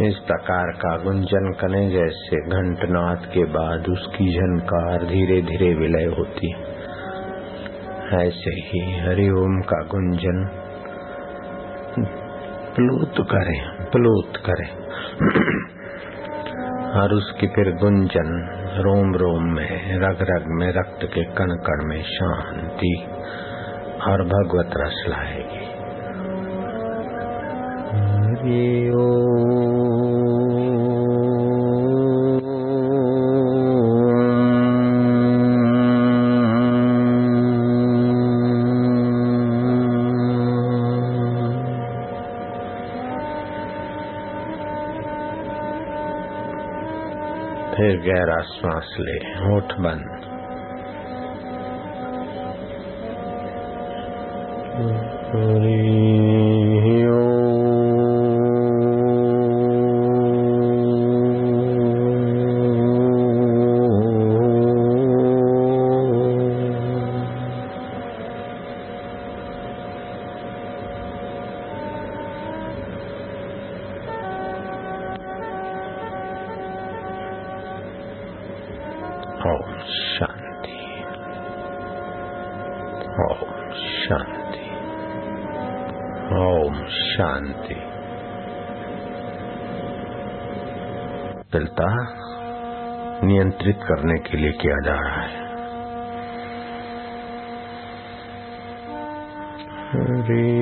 इस प्रकार का गुंजन कने जैसे घंटनाद के बाद उसकी झनकार धीरे धीरे विलय होती। ऐसे ही हरिओम का गुंजन। प्लूत करे प्लूत करे। और उसकी फिर गुंजन रोम रोम में रग रग में, रक्त के कण कण में शांति और भगवत रस लाएगी। फिर गहरा श्वास ले होठ बंद। ओम नियंत्रित करने के लिए किया जा रहा है। हरि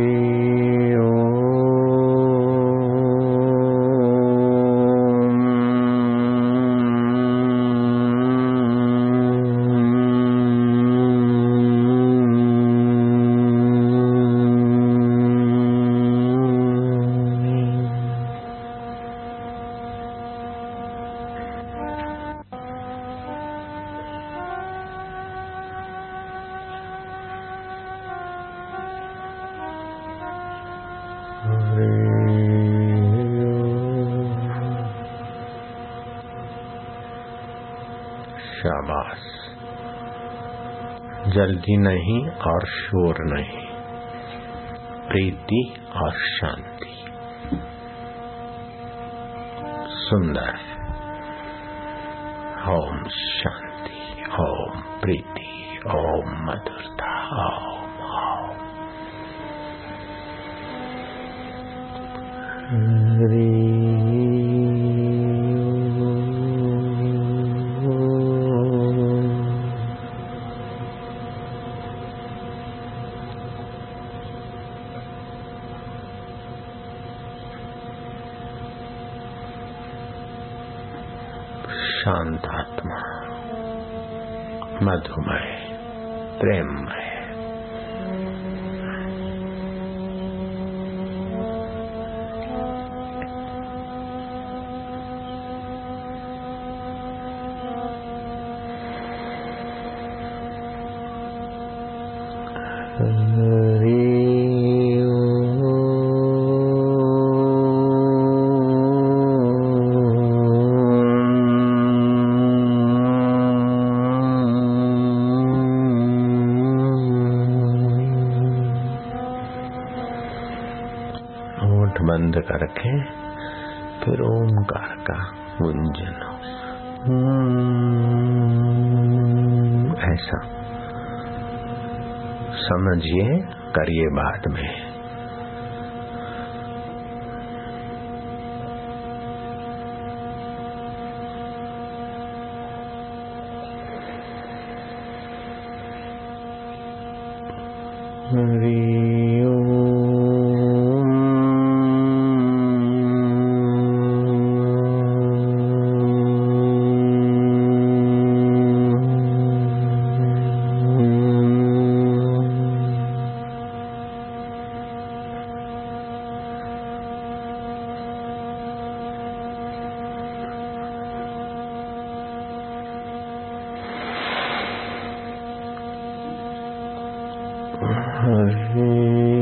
जल्दी नहीं और शोर नहीं, प्रीति और शांति। सुंदर ओम शांति, ओम प्रीति, ओम मधुरता शांतात्मा मधुमय प्रेममय होठ बंद करके फिर ओंकार का गुंजन ऐसा। समझिए करिए बाद में। Amen.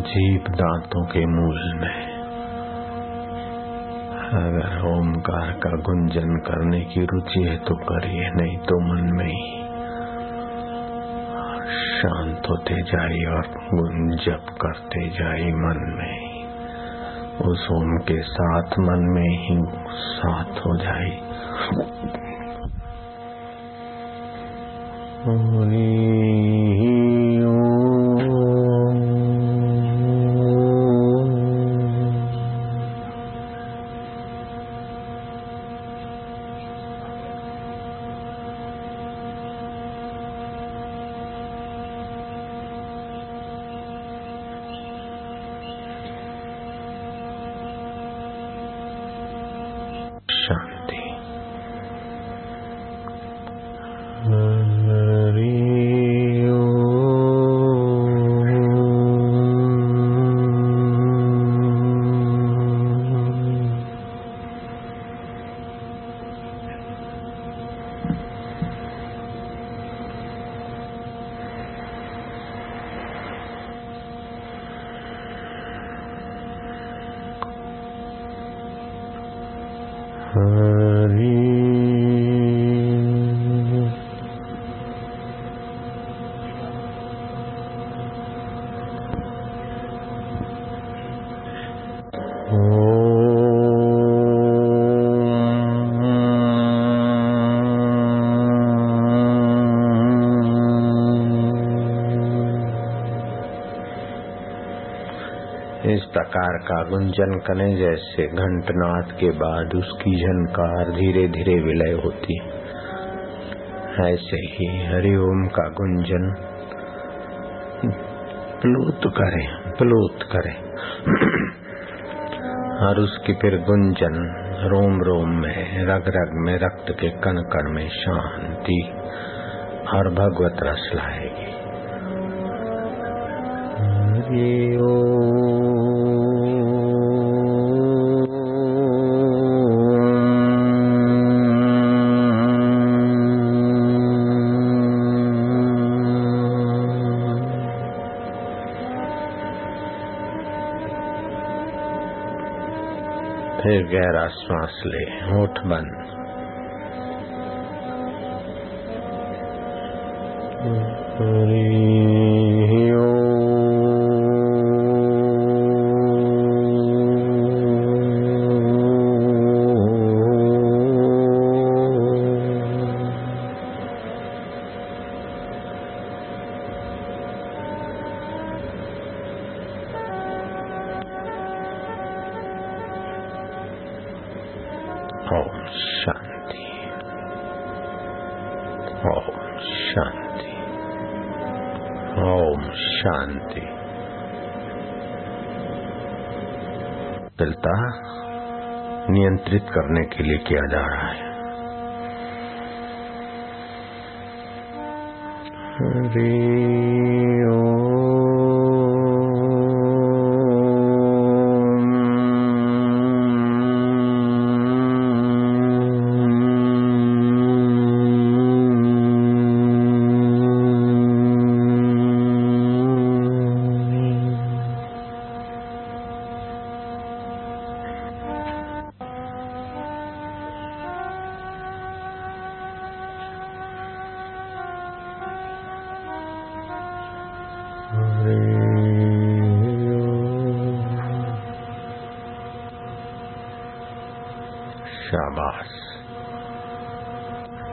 जीप दांतों के मूल में। अगर ओमकार का गुंजन करने की रुचि है तो करिए, नहीं तो मन में ही। शांत होते जाइए और जप करते जाइए मन में उस ओम के साथ मन में ही साथ हो जाए शांति का गुंजन कने जैसे घंटनाथ के बाद उसकी झनकार धीरे धीरे विलय होती। ऐसे ही हरिओम का गुंजन प्लुत करे प्लुत करे। और उसकी फिर गुंजन रोम रोम में, रग रग में, रक्त के कण कण में शांति और भगवत रस लाएगी। ओम। फिर गहरा श्वास ले। होठ बंद। हरि नियंत्रित करने के लिए किया जा रहा है।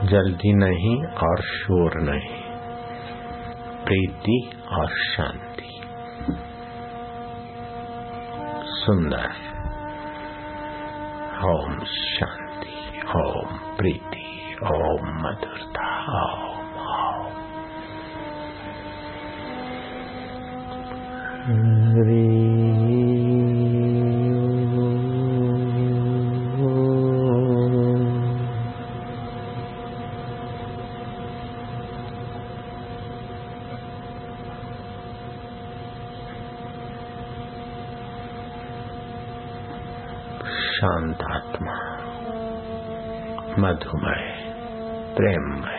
जल्दी नहीं और शोर नहीं। प्रीति और शांति। सुंदर। होम शांति। शांतात्मा मधुमय प्रेममय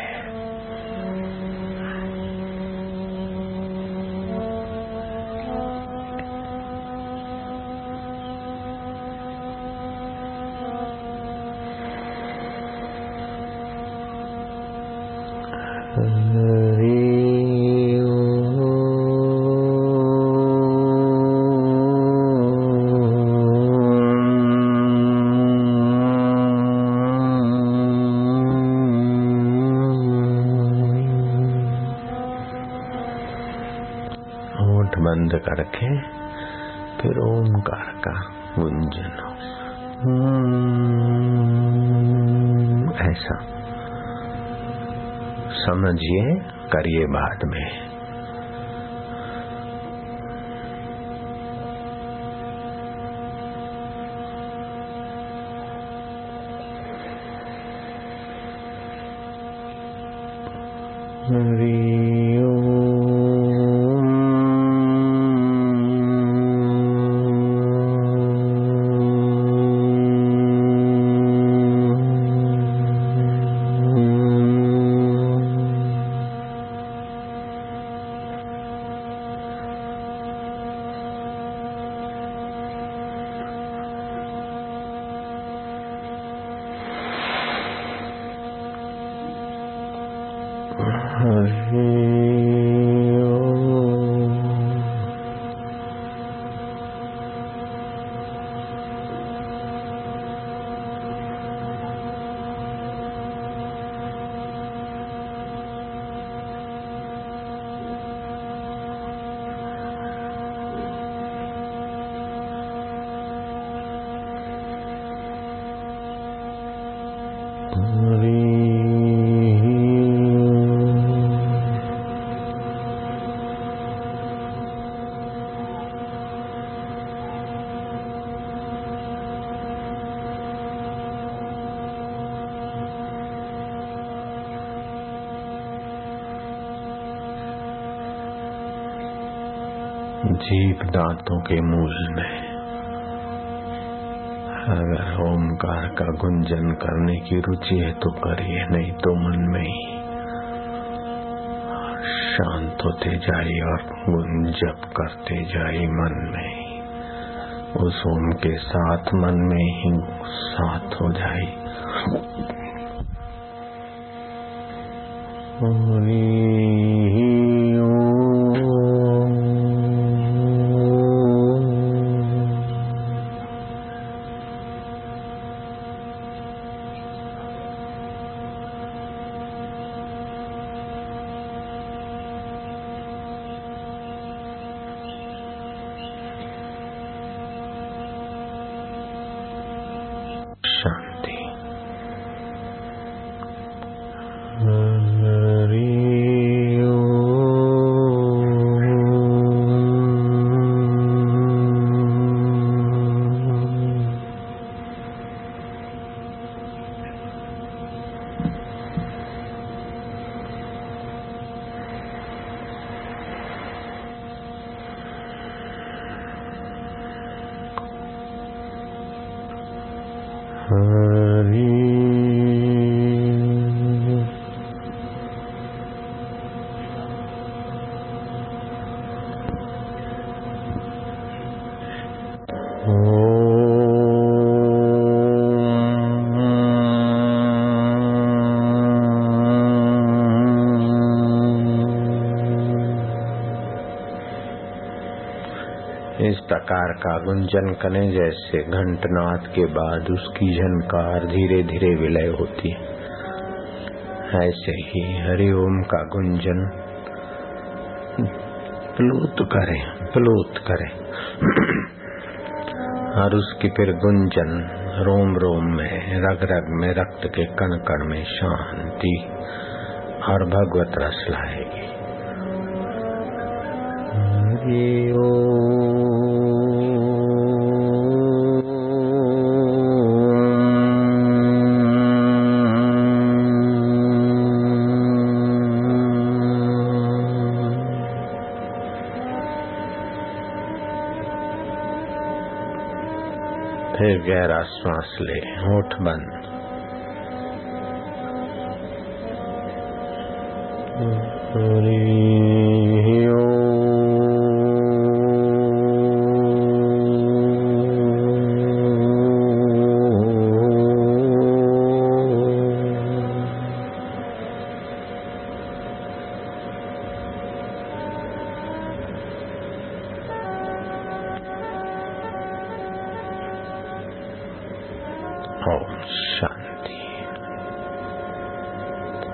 समझिए करिए बाद में। जीप दांतों के मूल में। अगर ओमकार का गुंजन करने की रुचि है तो करिए, नहीं तो मन में ही। शांत होते जाइए और गुंजप करते जाइए मन में ही। उस ओम के साथ मन में ही साथ हो जाए हरि का कने जैसे घंटनाद के बाद उसकी झनकार धीरे धीरे विलय होती है। ऐसे ही हरिओम का गुंजन प्लूत करें प्लूत करें। और उसकी फिर गुंजन रोम रोम में रग रग में, रक्त के कण कण में शांति और भगवत रस लाएगी। ओ फिर गहरा श्वास ले होठ बंद। ओम शांति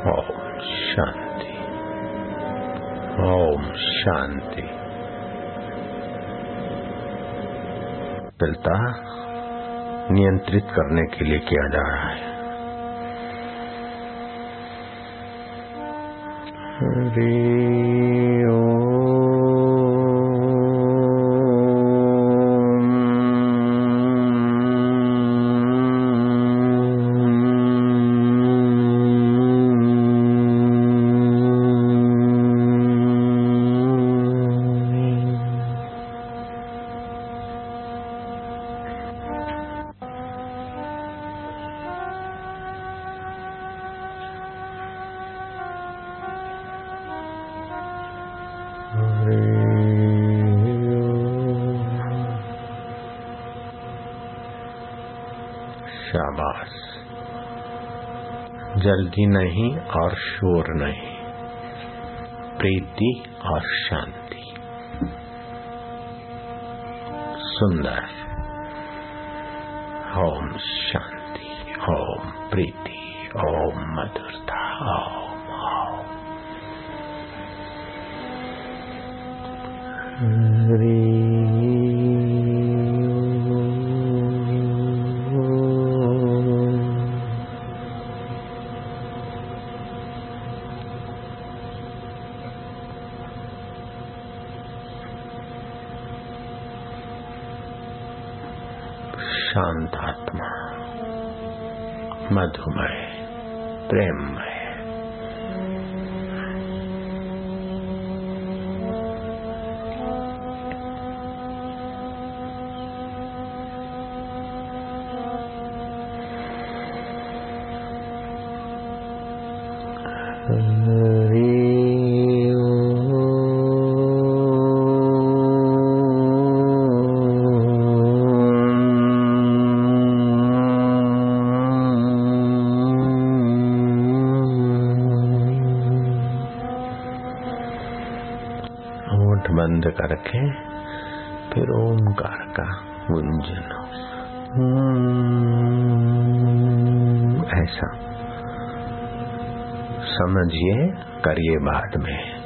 ओम शांति ओम शांति पिलता नियंत्रित करने के लिए किया जा रहा है हरि जल्दी नहीं और शोर नहीं। प्रीति और शांति। सुंदर। ओम शांति ओम प्रीति ओम करके फिर ओमकार का गुंजन। हम्म, ऐसा। समझिए करिए बाद में।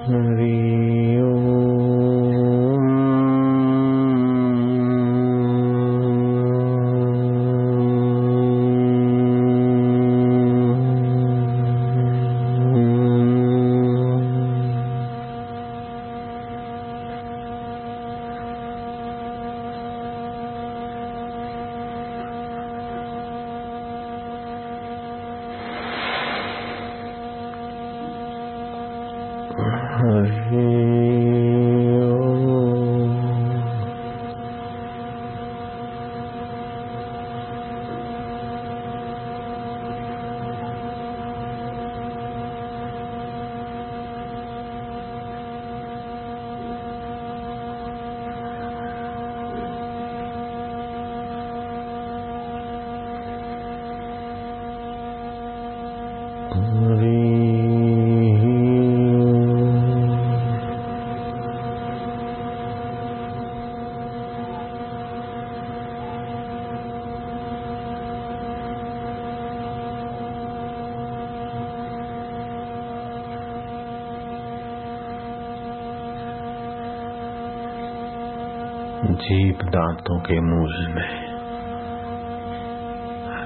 हरि जीप दांतों के मूल में।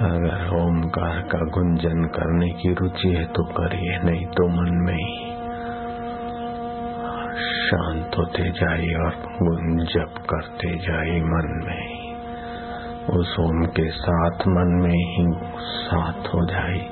अगर ओमकार का गुंजन करने की रुचि है तो करिए, नहीं तो मन में ही। शांत होते जाइए और जप करते जाइए मन में ही। उस ओम के साथ मन में ही साथ हो जाए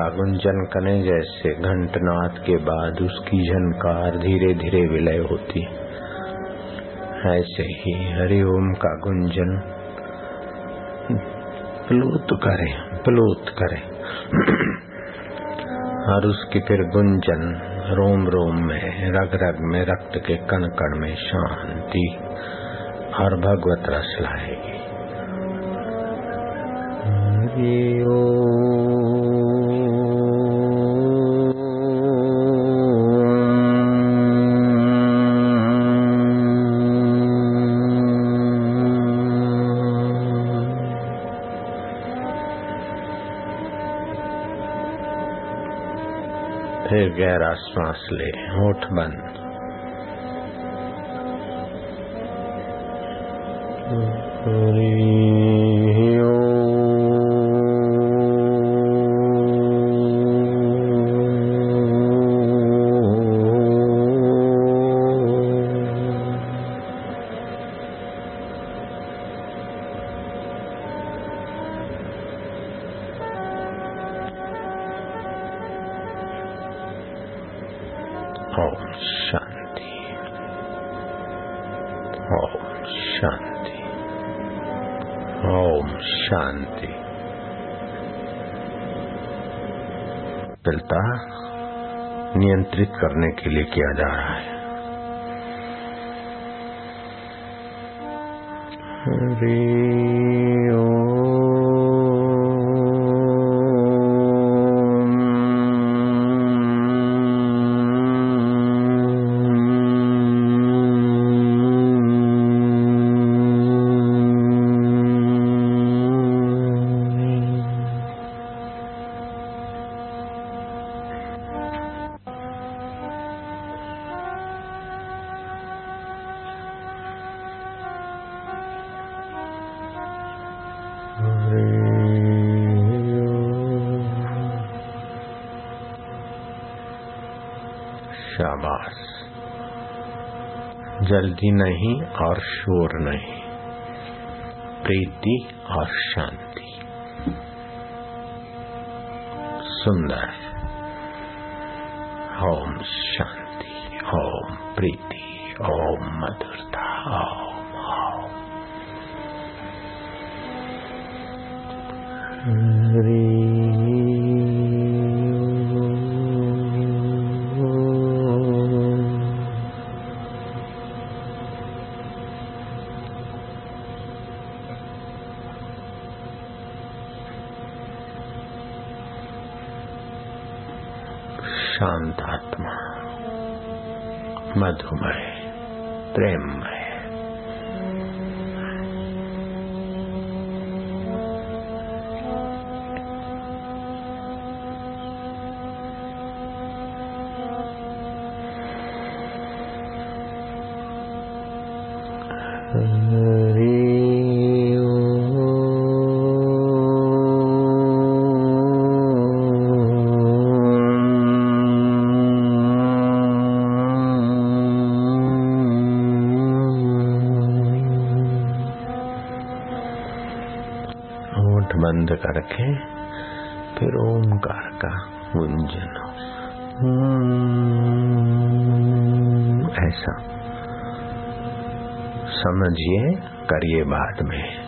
गुंजन कने जैसे घंटनाथ के बाद उसकी झनकार धीरे धीरे विलय होती। ऐसे ही हरिओम का गुंजन प्लूत करे प्लूत करे। और उसकी फिर गुंजन रोम रोम में, रग रग में, रक्त के कण कण में शांति और भगवत रस लाएगी। हरिओम गहरा श्वास ले। होठ बंद। ओम शांति। चलता नियंत्रित करने के लिए किया जा रहा है। हरि जल्दी नहीं और शोर नहीं। प्रीति और शांति। सुंदर। ओम शांति, ओम प्रीति, ओम मधुरता, ओम ओम। शांतात्मा मधुमय प्रेममय Mm-hmm. बंद रखे फिर ओमकार का गुंजन। ऐसा। समझिए करिए बाद में।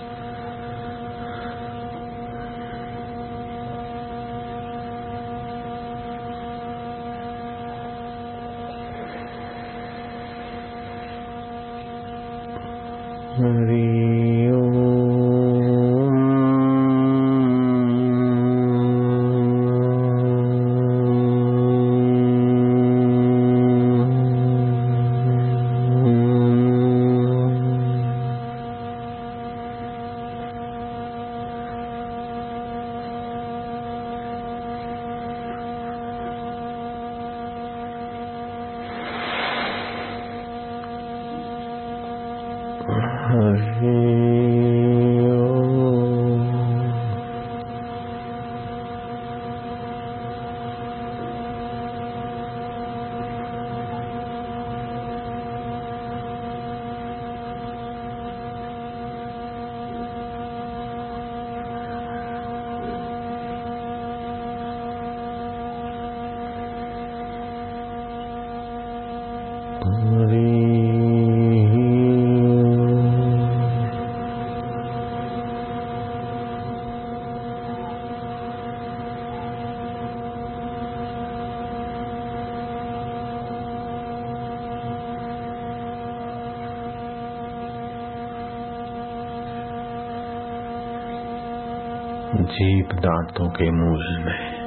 जीप दांतों के मूल में।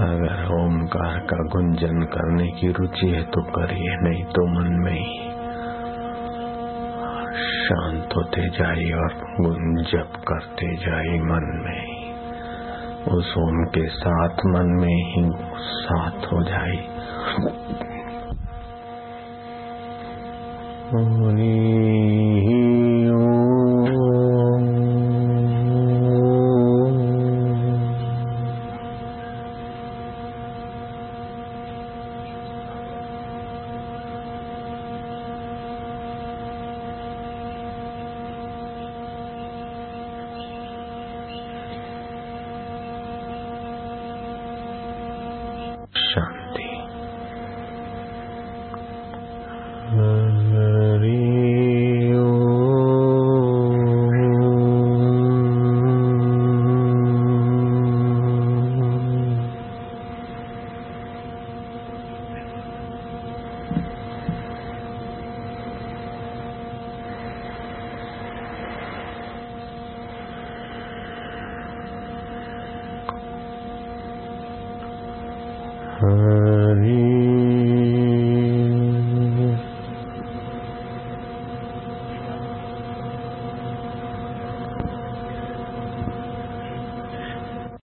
अगर ओमकार का गुंजन करने की रुचि है तो करिए, नहीं तो मन में ही। शांत होते जाइए और गुंजप करते जाइए मन में ही। उस ओम के साथ मन में ही साथ हो जाए शांति